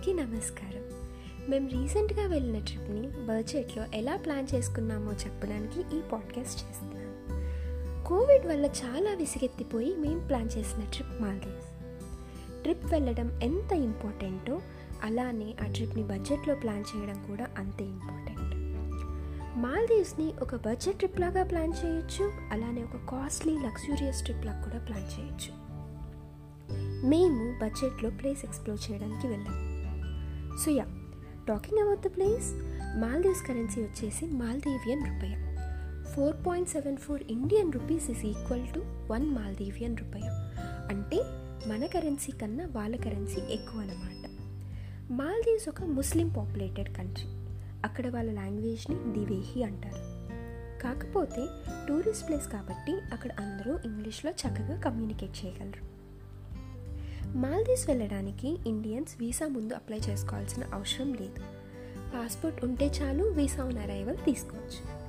అందరికీ నమస్కారం. మేము రీసెంట్గా వెళ్ళిన ట్రిప్ని బడ్జెట్లో ఎలా ప్లాన్ చేసుకున్నామో చెప్పడానికి ఈ పాడ్కాస్ట్ చేస్తున్నాను కోవిడ్ వల్ల చాలా విసిగెత్తిపోయి మేము ప్లాన్ చేసిన ట్రిప్ మాల్దీవ్స్. ట్రిప్ వెళ్ళడం ఎంత ఇంపార్టెంటో అలానే ఆ ట్రిప్ని బడ్జెట్లో ప్లాన్ చేయడం కూడా అంతే ఇంపార్టెంట్. మాల్దీవ్స్ని ఒక బడ్జెట్ ట్రిప్ లాగా ప్లాన్ చేయొచ్చు అలానే ఒక కాస్ట్లీ లగ్జూరియస్ ట్రిప్ లాగా కూడా ప్లాన్ చేయొచ్చు. మేము బడ్జెట్లో ప్లేస్ ఎక్స్ప్లోర్ చేయడానికి వెళ్ళాము so yeah talking about the place Maldives currency వచ్చేసి మాల్దీవియన్ రూపాయ. Four point seven four Indian rupees is equal to one Maldivian రూపాయ. అంటే మన కరెన్సీ కన్నా వాళ్ళ కరెన్సీ ఎక్కువ అన్నమాట. మాల్దీవ్స్ ఒక ముస్లిం పాపులేటెడ్ కంట్రీ అక్కడ వాళ్ళ లాంగ్వేజ్ని దివేహి అంటారు. కాకపోతే టూరిస్ట్ ప్లేస్ కాబట్టి అక్కడ అందరూ ఇంగ్లీష్లో చక్కగా కమ్యూనికేట్ చేయగలరు. మాల్దీవ్స్ వెళ్ళడానికి ఇండియన్స్ వీసా ముందు అప్లై చేసుకోవాల్సిన అవసరం లేదు. పాస్పోర్ట్ ఉంటే చాలు వీసా ఆన్ అరైవల్ తీసుకోవచ్చు.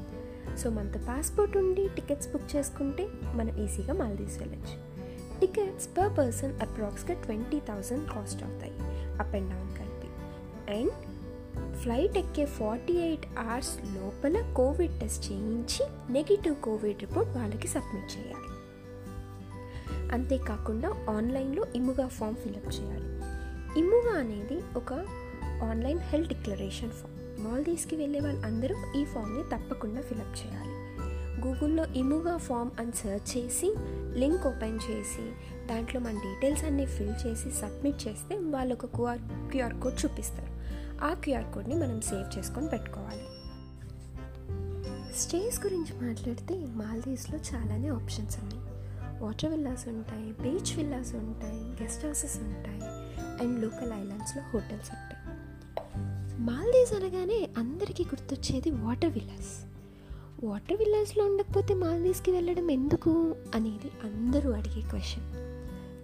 సో మనతో పాస్పోర్ట్ ఉండి టికెట్స్ బుక్ చేసుకుంటే మనం ఈజీగా మాల్దీవ్స్ వెళ్ళచ్చు. టికెట్స్ పర్ పర్సన్ అప్రాక్స్గా ట్వంటీ థౌజండ్ కాస్ట్ అవుతాయి. అప్ అండ్ డౌన్ కలిపి. అండ్ ఫ్లైట్ ఎక్కే ఫార్టీ ఎయిట్ అవర్స్ లోపల కోవిడ్ టెస్ట్ చేయించి నెగిటివ్ కోవిడ్ రిపోర్ట్ వాళ్ళకి సబ్మిట్ చేయాలి. అంతేకాకుండా ఆన్లైన్లో ఇముగా ఫామ్ ఫిలప్ చేయాలి. ఇముగా అనేది ఒక ఆన్లైన్ హెల్త్ డిక్లరేషన్ ఫామ్. మాల్దీవ్స్కి వెళ్ళే వాళ్ళందరూ ఈ ఫామ్ని తప్పకుండా ఫిలప్ చేయాలి. గూగుల్లో ఇముగా ఫామ్ అని సెర్చ్ చేసి లింక్ ఓపెన్ చేసి దాంట్లో మన డీటెయిల్స్ అన్నీ ఫిల్ చేసి సబ్మిట్ చేస్తే వాళ్ళు ఒక క్యూఆర్ క్యూఆర్ కోడ్ చూపిస్తారు. ఆ క్యూఆర్ కోడ్ని మనం సేవ్ చేసుకొని పెట్టుకోవాలి. స్టేస్ గురించి మాట్లాడితే మాల్దీవ్స్లో చాలానే ఆప్షన్స్ ఉన్నాయి. వాటర్ విల్లాస్ ఉంటాయి బీచ్ విల్లాస్ ఉంటాయి గెస్ట్ హౌసెస్ ఉంటాయి అండ్ లోకల్ ఐలాండ్స్లో హోటల్స్ ఉంటాయి. మాల్దీవ్స్ అనగానే అందరికీ గుర్తొచ్చేది వాటర్ విల్లాస్. వాటర్ విల్లాస్లో ఉండకపోతే మాల్దీవ్స్కి వెళ్ళడం ఎందుకు అనేది అందరూ అడిగే క్వశ్చన్.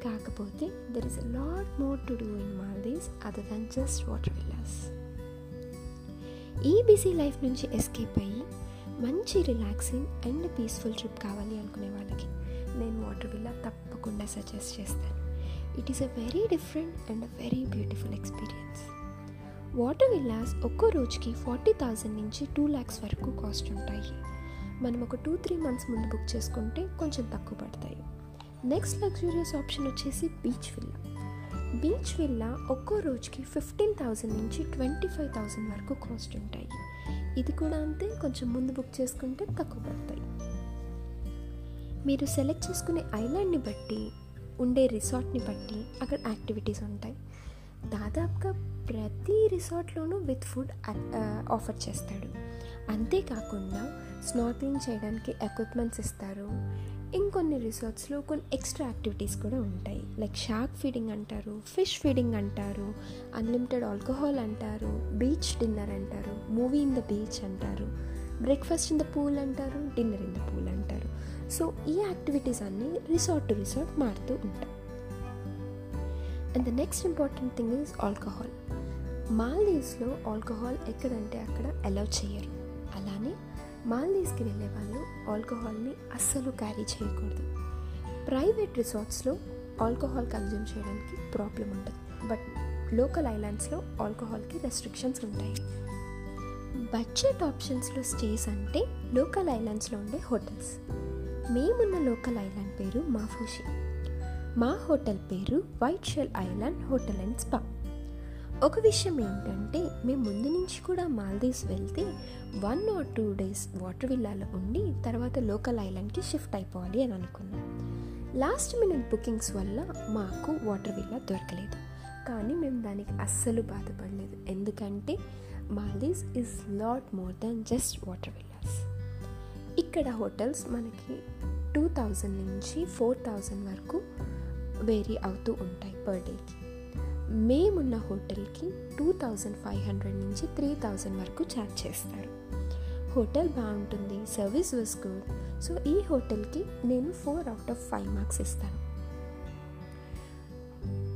కాకపోతే there is a lot more to do in Maldives other than just water villas ఈ బిజీ లైఫ్ నుంచి ఎస్కేప్ అయ్యి మంచి రిలాక్సింగ్ అండ్ పీస్ఫుల్ ట్రిప్ కావాలి అనుకునే వాళ్ళకి నేను వాటర్ విల్లా తప్పకుండా సజెస్ట్ చేస్తాను. It is a very different and a very beautiful experience water villas ఒక్కో రోజుకి ఫార్టీ థౌజండ్ నుంచి టూ ల్యాక్స్ వరకు కాస్ట్ ఉంటాయి. మనం ఒక టూ త్రీ మంత్స్ ముందు బుక్ చేసుకుంటే కొంచెం తక్కువ పడతాయి. నెక్స్ట్ లగ్జూరియస్ ఆప్షన్ వచ్చేసి బీచ్ విల్లా బీచ్ విల్లా ఒక్కో రోజుకి ఫిఫ్టీన్ థౌజండ్ నుంచి ట్వంటీ ఫైవ్ థౌజండ్ వరకు కాస్ట్ ఉంటాయి. ఇది కూడా అంతే కొంచెం ముందు బుక్ చేసుకుంటే తక్కువ పడతాయి. మీరు సెలెక్ట్ చేసుకునే ఐలాండ్ని బట్టి ఉండే రిసార్ట్ని బట్టి అక్కడ యాక్టివిటీస్ ఉంటాయి. దాదాపుగా ప్రతి రిసార్ట్లోనూ విత్ ఫుడ్ ఆఫర్ చేస్తాడు. అంతేకాకుండా స్నార్కింగ్ చేయడానికి ఎక్విప్మెంట్స్ ఇస్తారు. ఇంకొన్ని రిసార్ట్స్లో కొన్ని ఎక్స్ట్రా యాక్టివిటీస్ కూడా ఉంటాయి. లైక్ షార్క్ ఫీడింగ్ అంటారు ఫిష్ ఫీడింగ్ అంటారు అన్లిమిటెడ్ ఆల్కహాల్ అంటారు బీచ్ డిన్నర్ అంటారు మూవీ ఇన్ ద బీచ్ అంటారు బ్రేక్ఫాస్ట్ ఇన్ ద పూల్ అంటారు డిన్నర్ ఇన్ ద పూల్ అంటారు. సో ఈ యాక్టివిటీస్ అన్నీ రిసార్ట్ టు రిసార్ట్ మారుతూ ఉంటాయి. And the next important thing is alcohol మాల్దీవ్స్లో alcohol ఎక్కడంటే అక్కడ అలౌ చేయరు. అలానే మాల్దీవ్స్కి వెళ్ళే వాళ్ళు ఆల్కహాల్ని అస్సలు క్యారీ చేయకూడదు. ప్రైవేట్ రిసార్ట్స్లో ఆల్కహాల్ కన్జ్యూమ్ చేయడానికి ప్రాబ్లం ఉండదు బట్ లోకల్ ఐలాండ్స్లో ఆల్కహాల్కి రెస్ట్రిక్షన్స్ ఉంటాయి. బడ్జెట్ ఆప్షన్స్లో స్టేస్ అంటే లోకల్ ఐలాండ్స్లో ఉండే హోటల్స్ మేమున్న లోకల్ ఐలాండ్ పేరు మాఫూషి. మా హోటల్ పేరు white shell island hotel and spa. ఒక విషయం ఏంటంటే మేము ముందు నుంచి కూడా మాల్దీవ్స్ వెళ్తే one or two days water విల్లాలో ఉండి తర్వాత లోకల్ ఐలాండ్కి షిఫ్ట్ అయిపోవాలి అని అనుకున్నాం. లాస్ట్ మినిట్ బుకింగ్స్ వల్ల మాకు వాటర్ విల్లా దొరకలేదు. కానీ మేము దానికి అస్సలు బాధపడలేదు. ఎందుకంటే Maldives is lot more than just water villa. ఇక్కడ హోటల్స్ మనకి టూ థౌజండ్ నుంచి ఫోర్ థౌజండ్ వరకు వేరీ అవుతూ ఉంటాయి పర్ డేకి. మేమున్న హోటల్కి టూ థౌజండ్ ఫైవ్ హండ్రెడ్ నుంచి త్రీ థౌజండ్ వరకు ఛార్జ్ చేస్తారు. హోటల్ బాగుంటుంది సర్వీస్ వాజ్ గుడ్. సో ఈ హోటల్కి నేను four out of five marks ఇస్తాను.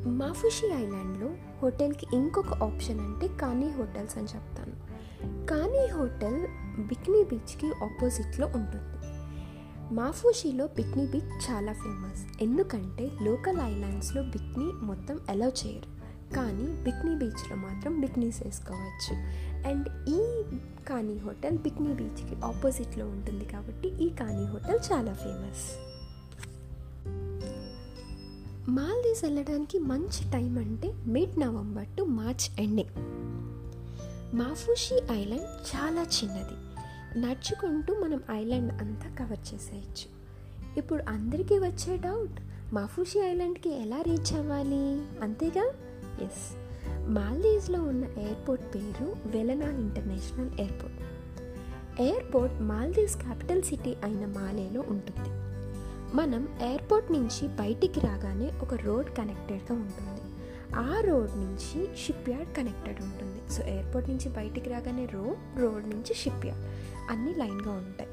మాఫుషి ఐలాండ్లో హోటల్కి ఇంకొక ఆప్షన్ అంటే కానీ హోటల్స్ అని చెప్తాను. కానీ హోటల్ బిక్నీ బీచ్కి ఆపోజిట్లో ఉంటుంది. మాఫూషీలో బిక్నీ బీచ్ చాలా ఫేమస్. ఎందుకంటే లోకల్ ఐలాండ్స్లో బిక్నీ మొత్తం అలౌ చేయరు. కానీ బిక్నీ బీచ్లో మాత్రం బిక్నీస్ వేసుకోవచ్చు అండ్ ఈ కానీ హోటల్ బిక్నీ బీచ్కి ఆపోజిట్లో ఉంటుంది కాబట్టి ఈ కానీ హోటల్ చాలా ఫేమస్. మాల్దీవ్స్ వెళ్ళడానికి మంచి టైం అంటే mid November to March ending. Mafushi island చాలా చిన్నది. నడుచుకుంటూ మనం ఐలాండ్ అంతా కవర్ చేసేయచ్చు. ఇప్పుడు అందరికీ వచ్చే డౌట్ మాఫూషి ఐలాండ్కి ఎలా రీచ్ అవ్వాలి? అంతేగా? ఎస్ మాల్దీవ్స్లో ఉన్న ఎయిర్పోర్ట్ పేరు Velana international airport. Airport Maldives capital city అయిన మాలేలో ఉంటుంది. మనం ఎయిర్పోర్ట్ నుంచి బయటికి రాగానే ఒక రోడ్ కనెక్టెడ్గా ఉంటుంది. ఆ రోడ్ నుంచి షిప్ యార్డ్ కనెక్టెడ్ ఉంటుంది. సో ఎయిర్పోర్ట్ నుంచి బయటికి రాగానే రోడ్ రోడ్ నుంచి షిప్ యార్డ్ అన్నీ లైన్గా ఉంటాయి.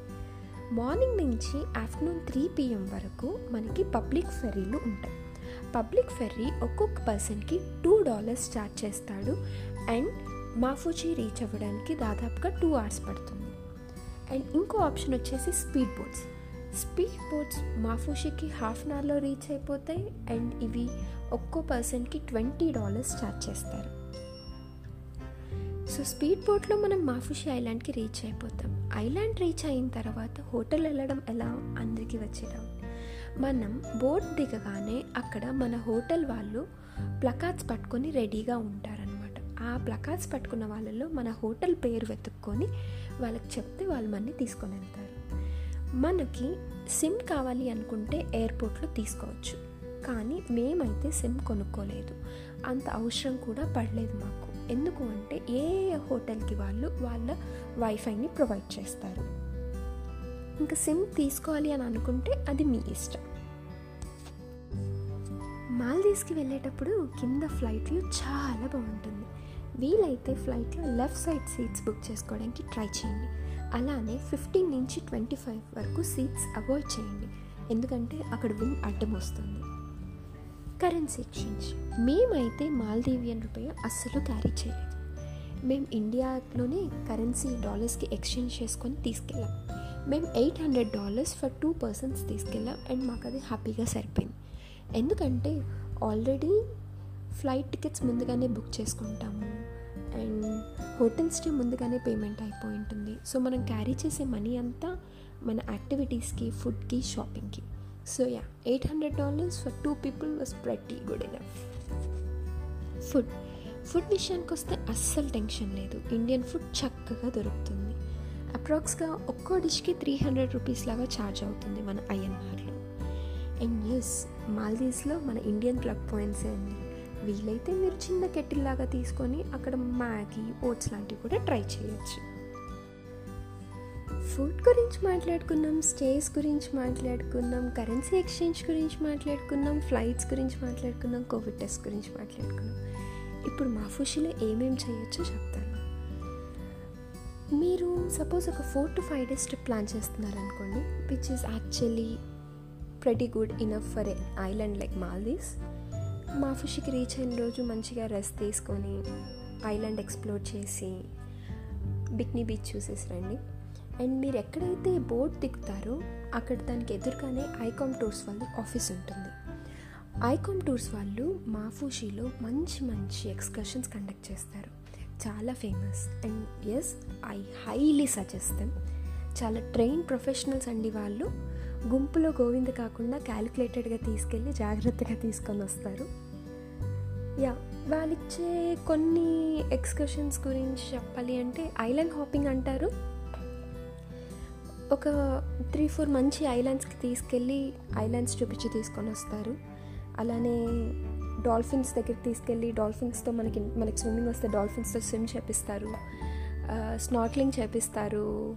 మార్నింగ్ నుంచి ఆఫ్టర్నూన్ త్రీ పిఎం వరకు మనకి పబ్లిక్ ఫెర్రీలు ఉంటాయి. పబ్లిక్ ఫెర్రీ ఒక్కొక్క పర్సన్కి టూ డాలర్స్ చార్జ్ చేస్తాడు. అండ్ మాఫూచి రీచ్ అవ్వడానికి దాదాపుగా టూ అవర్స్ పడుతుంది. అండ్ ఇంకో ఆప్షన్ వచ్చేసి స్పీడ్ బోట్స్. స్పీడ్ బోట్స్ మాఫూషికి హాఫ్ అన్ అవర్లో రీచ్ అయిపోతాయి అండ్ ఇవి ఒక్కో పర్సన్కి ట్వంటీ డాలర్స్ ఛార్జ్ చేస్తారు. సో స్పీడ్ బోట్లో మనం మాఫుషి ఐలాండ్కి రీచ్ అయిపోతాం. ఐలాండ్ రీచ్ అయిన తర్వాత హోటల్ వెళ్ళడం ఎలా? అందరికీ వచ్చేయడం మనం బోట్ దిగగానే అక్కడ మన హోటల్ వాళ్ళు ప్లకార్డ్స్ పట్టుకొని రెడీగా ఉంటారనమాట ఆ ప్లకార్డ్స్ పట్టుకున్న వాళ్ళలో మన హోటల్ పేరు వెతుక్కొని వాళ్ళకి చెప్తే వాళ్ళు మనని తీసుకొని వెళ్తారు. మనకి సిమ్ కావాలి అనుకుంటే ఎయిర్పోర్ట్లో తీసుకోవచ్చు. కానీ మేమైతే సిమ్ కొనుక్కోలేదు. అంత అవసరం కూడా పడలేదు మాకు. ఎందుకు అంటే ఏ హోటల్కి వాళ్ళు వాళ్ళ వైఫైని ప్రొవైడ్ చేస్తారు. ఇంకా సిమ్ తీసుకోవాలి అని అనుకుంటే అది మీ ఇష్టం. మాల్దీవ్స్కి వెళ్ళేటప్పుడు కింద ఫ్లైట్ వ్యూ చాలా బాగుంటుంది. వీలైతే ఫ్లైట్లో లెఫ్ట్ సైడ్ సీట్స్ బుక్ చేసుకోవడానికి ట్రై చేయండి. అలానే ఫిఫ్టీన్ నుంచి ట్వంటీ ఫైవ్ వరకు సీట్స్ అవాయిడ్ చేయండి. ఎందుకంటే అక్కడ వింగ్ అడ్డం వస్తుంది. కరెన్సీ ఎక్స్చేంజ్ మేమైతే మాల్దీవియన్ రూపాయ అస్సలు క్యారీ చేయలేదు. మేము ఇండియాలోనే కరెన్సీ డాలర్స్కి ఎక్స్చేంజ్ చేసుకొని తీసుకెళ్ళాం. మేము eight hundred dollars for two persons తీసుకెళ్ళాం అండ్ మాకు అది హ్యాపీగా సరిపోయింది. ఎందుకంటే ఆల్రెడీ ఫ్లైట్ టికెట్స్ ముందుగానే బుక్ చేసుకుంటాము. అండ్ హోటల్ స్టే ముందుగానే పేమెంట్ అయిపోయి ఉంటుంది సో మనం క్యారీ చేసే మనీ అంతా మన యాక్టివిటీస్కి ఫుడ్కి షాపింగ్కి. So yeah eight hundred dollars for two people was pretty good enough. Food food విషయానికి వస్తే అస్సలు టెన్షన్ లేదు. ఇండియన్ ఫుడ్ చక్కగా దొరుకుతుంది. అప్రాక్స్గా ఒక్కో డిష్కి త్రీ హండ్రెడ్ రూపీస్ లాగా ఛార్జ్ అవుతుంది మన ఐఎన్ఆర్లో. అండ్ ఎస్ మాల్దీవ్స్లో మన ఇండియన్ ప్లగ్ పాయింట్స్ అండి. వీలైతే మీరు చిన్న కెటిల్ లాగా తీసుకొని అక్కడ మ్యాగీ ఓట్స్ లాంటివి కూడా ట్రై చేయొచ్చు. ఫుడ్ గురించి మాట్లాడుకున్నాం స్టేస్ గురించి మాట్లాడుకున్నాం కరెన్సీ ఎక్స్చేంజ్ గురించి మాట్లాడుకున్నాం ఫ్లైట్స్ గురించి మాట్లాడుకున్నాం కోవిడ్ టెస్ట్ గురించి మాట్లాడుకున్నాం. ఇప్పుడు మా ఫుషిలో ఏమేమి చేయొచ్చో చెప్తాను. మీరు సపోజ్ ఒక four to five days trip plan చేస్తున్నారు అనుకోండి which is actually pretty good enough for island like Maldives మాఫుషికి reach అయిన రోజు మంచిగా రెస్ట్ తీసుకొని ఐలాండ్ ఎక్స్ప్లోర్ చేసి బిక్నీ బీచ్ చూసేసి రండి. అండ్ మీరు ఎక్కడైతే బోట్ దిగుతారో అక్కడ దానికి ఎదురుగానే ఐకామ్ టూర్స్ వాళ్ళు ఆఫీస్ ఉంటుంది. ఐకామ్ టూర్స్ వాళ్ళు మాఫూషిలో మంచి మంచి ఎక్స్కర్షన్స్ కండక్ట్ చేస్తారు. చాలా famous. And as I highly suggest them చాలా ట్రైన్ ప్రొఫెషనల్స్ అండి వాళ్ళు. గుంపులో గోవింద కాకుండా క్యాలిక్యులేటెడ్గా తీసుకెళ్ళి జాగ్రత్తగా తీసుకొని వస్తారు. యా వాళ్ళిచ్చే కొన్ని ఎక్స్కర్షన్స్ గురించి చెప్పాలి అంటే ఐలాండ్ హాపింగ్ అంటారు. ఒక త్రీ ఫోర్ మంచి ఐలాండ్స్కి తీసుకెళ్ళి ఐలాండ్స్ చూపించి తీసుకొని వస్తారు. అలానే డాల్ఫిన్స్ దగ్గరికి తీసుకెళ్ళి డాల్ఫిన్స్తో మనకి మనకి స్విమ్మింగ్ వస్తే డాల్ఫిన్స్తో స్విమ్ చేపిస్తారు. స్నార్క్లింగ్ చేపిస్తారు.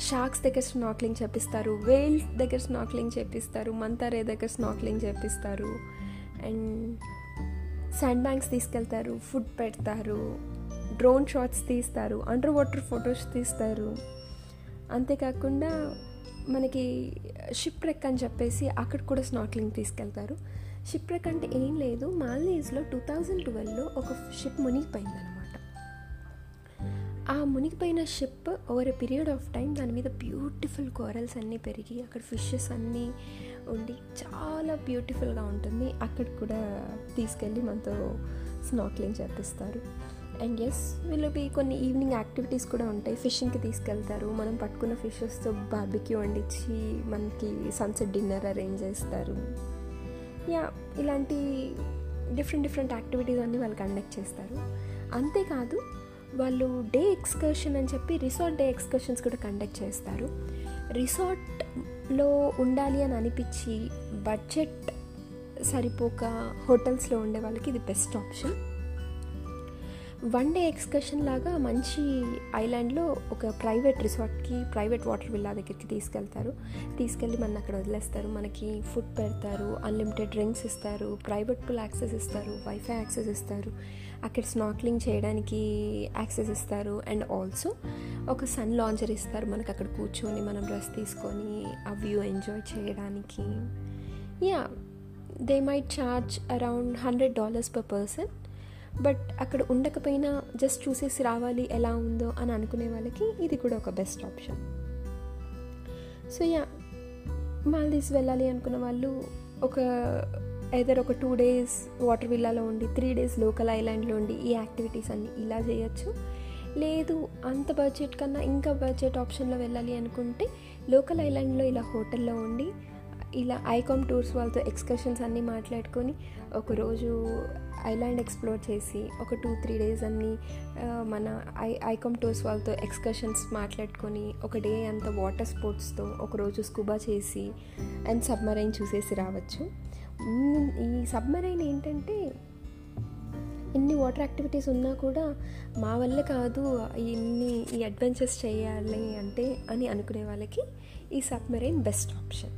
షార్క్స్ దగ్గర స్నాక్లింగ్ చేపిస్తారు వేల్స్ దగ్గర స్నాక్లింగ్ చేపిస్తారు మంతారే దగ్గర స్నాక్లింగ్ చేపిస్తారు. అండ్ శాండ్ బ్యాంక్స్ తీసుకెళ్తారు ఫుడ్ పెడతారు డ్రోన్ షాట్స్ తీస్తారు అండర్ వాటర్ ఫొటోస్ తీస్తారు. అంతేకాకుండా మనకి షిప్ రెక్ అని చెప్పేసి అక్కడ కూడా స్నాక్లింగ్ తీసుకెళ్తారు. షిప్ రెక్ అంటే ఏం లేదు మాల్దీవ్స్లో టూ థౌజండ్ ట్వెల్వ్లో ఒక షిప్ మునిగిపోయింది ఆ మునిగిపోయిన ship over a period of time దాని మీద బ్యూటిఫుల్ కోరల్స్ అన్నీ పెరిగి అక్కడ ఫిషెస్ అన్నీ ఉండి చాలా బ్యూటిఫుల్గా ఉంటుంది. అక్కడ కూడా తీసుకెళ్ళి మనతో స్నాక్లింగ్ చేపిస్తారు. అండ్ ఎస్ వీళ్ళకి కొన్ని ఈవినింగ్ యాక్టివిటీస్ కూడా ఉంటాయి. ఫిషింగ్కి తీసుకెళ్తారు. మనం పట్టుకున్న ఫిషెస్తో బార్బిక్యూ వండించి మనకి సన్సెట్ డిన్నర్ అరేంజ్ చేస్తారు. యా ఇలాంటి డిఫరెంట్ డిఫరెంట్ యాక్టివిటీస్ అన్నీ వాళ్ళు కండక్ట్ చేస్తారు. అంతేకాదు వాళ్ళు డే ఎక్స్కర్షన్ అని చెప్పి రిసార్ట్ డే ఎక్స్కర్షన్స్ కూడా కండక్ట్ చేస్తారు. రిసార్ట్లో ఉండాలి అని అనిపించి బడ్జెట్ సరిపోక హోటల్స్లో ఉండే వాళ్ళకి ఇది best option. One day excursion లాగా మంచి ఐలాండ్లో ఒక ప్రైవేట్ రిసార్ట్కి ప్రైవేట్ వాటర్ విల్లా దగ్గరికి తీసుకెళ్తారు. తీసుకెళ్ళి మన అక్కడ వదిలేస్తారు. మనకి ఫుడ్ పెడతారు అన్లిమిటెడ్ డ్రింక్స్ ఇస్తారు ప్రైవేట్ పూల్ యాక్సెస్ ఇస్తారు వైఫై యాక్సెస్ ఇస్తారు. అక్కడ స్నాక్లింగ్ చేయడానికి యాక్సెస్ ఇస్తారు. అండ్ ఆల్సో ఒక సన్ లాంజర్ ఇస్తారు మనకు అక్కడ కూర్చొని మనం డ్రెస్ తీసుకొని ఆ వ్యూ ఎంజాయ్ చేయడానికి. Yeah they might charge around hundred dollars per person. But అక్కడ ఉండకపోయినా జస్ట్ చూసేసి రావాలి ఎలా ఉందో అని అనుకునే వాళ్ళకి ఇది కూడా ఒక best option. So yeah Maldives వెళ్ళాలి అనుకున్న వాళ్ళు ఒక ఏదర్ ఒక టూ డేస్ వాటర్ విల్లాలో ఉండి త్రీ డేస్ లోకల్ ఐలాండ్లో ఉండి ఈ యాక్టివిటీస్ అన్ని ఇలా చేయొచ్చు. లేదు అంత బడ్జెట్ కన్నా ఇంకా బడ్జెట్ ఆప్షన్లో వెళ్ళాలి అనుకుంటే లోకల్ ఐలాండ్లో ఇలా హోటల్లో ఉండి ఇలా ఐకామ్ టూర్స్ వాళ్ళతో ఎక్స్కర్షన్స్ అన్నీ మాట్లాడుకొని ఒకరోజు ఐలాండ్ ఎక్స్ప్లోర్ చేసి ఒక టూ త్రీ డేస్ అన్నీ మన ఐ ఐకామ్ టూర్స్ వాళ్ళతో ఎక్స్కర్షన్స్ మాట్లాడుకొని ఒక డే అంతా వాటర్ స్పోర్ట్స్తో ఒకరోజు స్కూబా చేసి అండ్ సబ్మరైన్ చూసేసి రావచ్చు. ఈ సబ్మరైన్ ఏంటంటే ఎన్ని వాటర్ యాక్టివిటీస్ ఉన్నా కూడా మా వల్ల కాదు ఇన్ని ఈ అడ్వెంచర్స్ చేయాలి అంటే అని అనుకునే వాళ్ళకి ఈ submarine best option.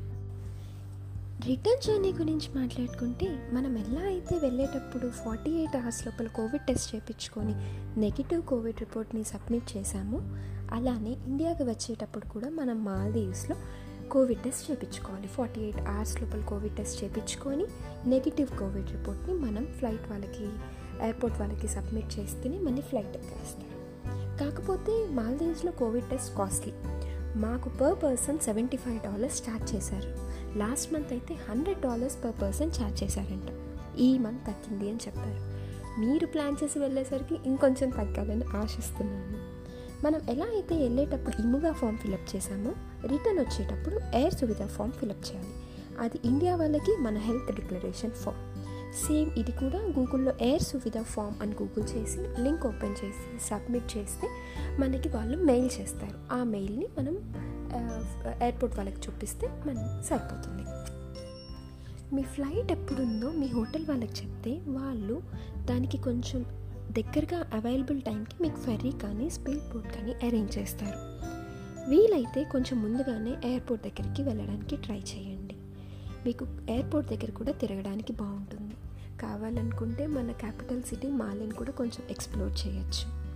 Return journey గురించి మాట్లాడుకుంటే మనం ఎలా అయితే వెళ్ళేటప్పుడు ఫార్టీ ఎయిట్ అవర్స్ లోపల కోవిడ్ టెస్ట్ చేయించుకొని నెగిటివ్ కోవిడ్ రిపోర్ట్ని సబ్మిట్ చేశామో అలానే ఇండియాకి వచ్చేటప్పుడు కూడా మనం మాల్దీవ్స్లో కోవిడ్ టెస్ట్ చేయించుకోవాలి ఫార్టీ ఎయిట్ అవర్స్ లోపల కోవిడ్ టెస్ట్ చేయించుకొని నెగిటివ్ కోవిడ్ రిపోర్ట్ని మనం ఫ్లైట్ వాళ్ళకి ఎయిర్పోర్ట్ వాళ్ళకి సబ్మిట్ చేస్తేనే మళ్ళీ ఫ్లైట్ ఎక్కేస్తారు కాకపోతే మాల్దీవ్స్లో కోవిడ్ టెస్ట్ కాస్ట్లీ. మాకు per person seventy five dollars charge చేశారు. లాస్ట్ మంత్ అయితే hundred dollars per person charge చేశారంట. ఈ మంత్ తగ్గింది అని చెప్పారు. మీరు ప్లాన్ చేసి వెళ్ళేసరికి ఇంకొంచెం తగ్గాలని ఆశిస్తున్నాను. మనం ఎలా అయితే వెళ్ళేటప్పుడు ఇముగా ఫామ్ ఫిలప్ చేశామో రిటర్న్ వచ్చేటప్పుడు air Suvidha form fill up చేయాలి. అది ఇండియా వాళ్ళకి మన హెల్త్ డిక్లరేషన్ ఫామ్. సేమ్ ఇది కూడా గూగుల్లో ఎయిర్ సువిధ ఫామ్ అని గూగుల్ చేసి లింక్ ఓపెన్ చేసి సబ్మిట్ చేస్తే మనకి వాళ్ళు మెయిల్ చేస్తారు. ఆ మెయిల్ని మనం ఎయిర్పోర్ట్ వాళ్ళకి చూపిస్తే మనం సరిపోతుంది. మీ ఫ్లైట్ ఎప్పుడుందో మీ హోటల్ వాళ్ళకి చెప్తే వాళ్ళు దానికి కొంచెం దగ్గరగా అవైలబుల్ టైంకి మీకు ఫెర్రీ కానీ స్పీడ్ బోట్ కానీ అరేంజ్ చేస్తారు. వీలైతే కొంచెం ముందుగానే ఎయిర్పోర్ట్ దగ్గరికి వెళ్ళడానికి ట్రై చేయండి. మీకు ఎయిర్పోర్ట్ దగ్గర కూడా తిరగడానికి బాగుంటుంది. కావాలనుకుంటే మన క్యాపిటల్ సిటీ మాలిని కూడా కొంచెం ఎక్స్ప్లోర్ చేయొచ్చు.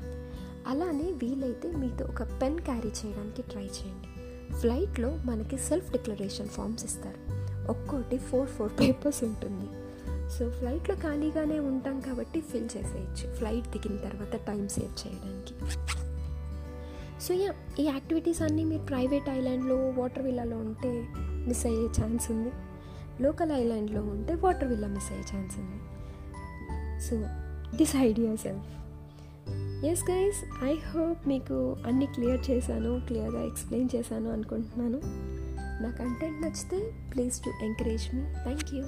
అలానే వీలైతే మీతో ఒక పెన్ క్యారీ చేయడానికి ట్రై చేయండి. ఫ్లైట్లో మనకి సెల్ఫ్ డిక్లరేషన్ ఫామ్స్ ఇస్తారు. ఒక్కోటి ఫోర్ ఫోర్ పేపర్స్ ఉంటుంది. సో ఫ్లైట్లో ఖాళీగానే ఉంటాం కాబట్టి ఫిల్ చేసేయచ్చు. ఫ్లైట్ దిగిన తర్వాత టైం సేవ్ చేయడానికి. సో యా ఈ యాక్టివిటీస్ అన్నీ మీరు ప్రైవేట్ ఐలాండ్లో వాటర్ విల్లాలో ఉంటే మిస్ అయ్యే ఛాన్స్ ఉంది. లోకల్ ఐలాండ్లో ఉంటే వాటర్ విల్లా మిస్ అయ్యే ఛాన్స్ ఉంది. So decide yourself yes guys I hope మీకు అన్ని క్లియర్ చేశాను క్లియర్గా ఎక్స్ప్లెయిన్ చేశాను అనుకుంటున్నాను. నా కంటెంట్ నచ్చితే please to encourage me thank you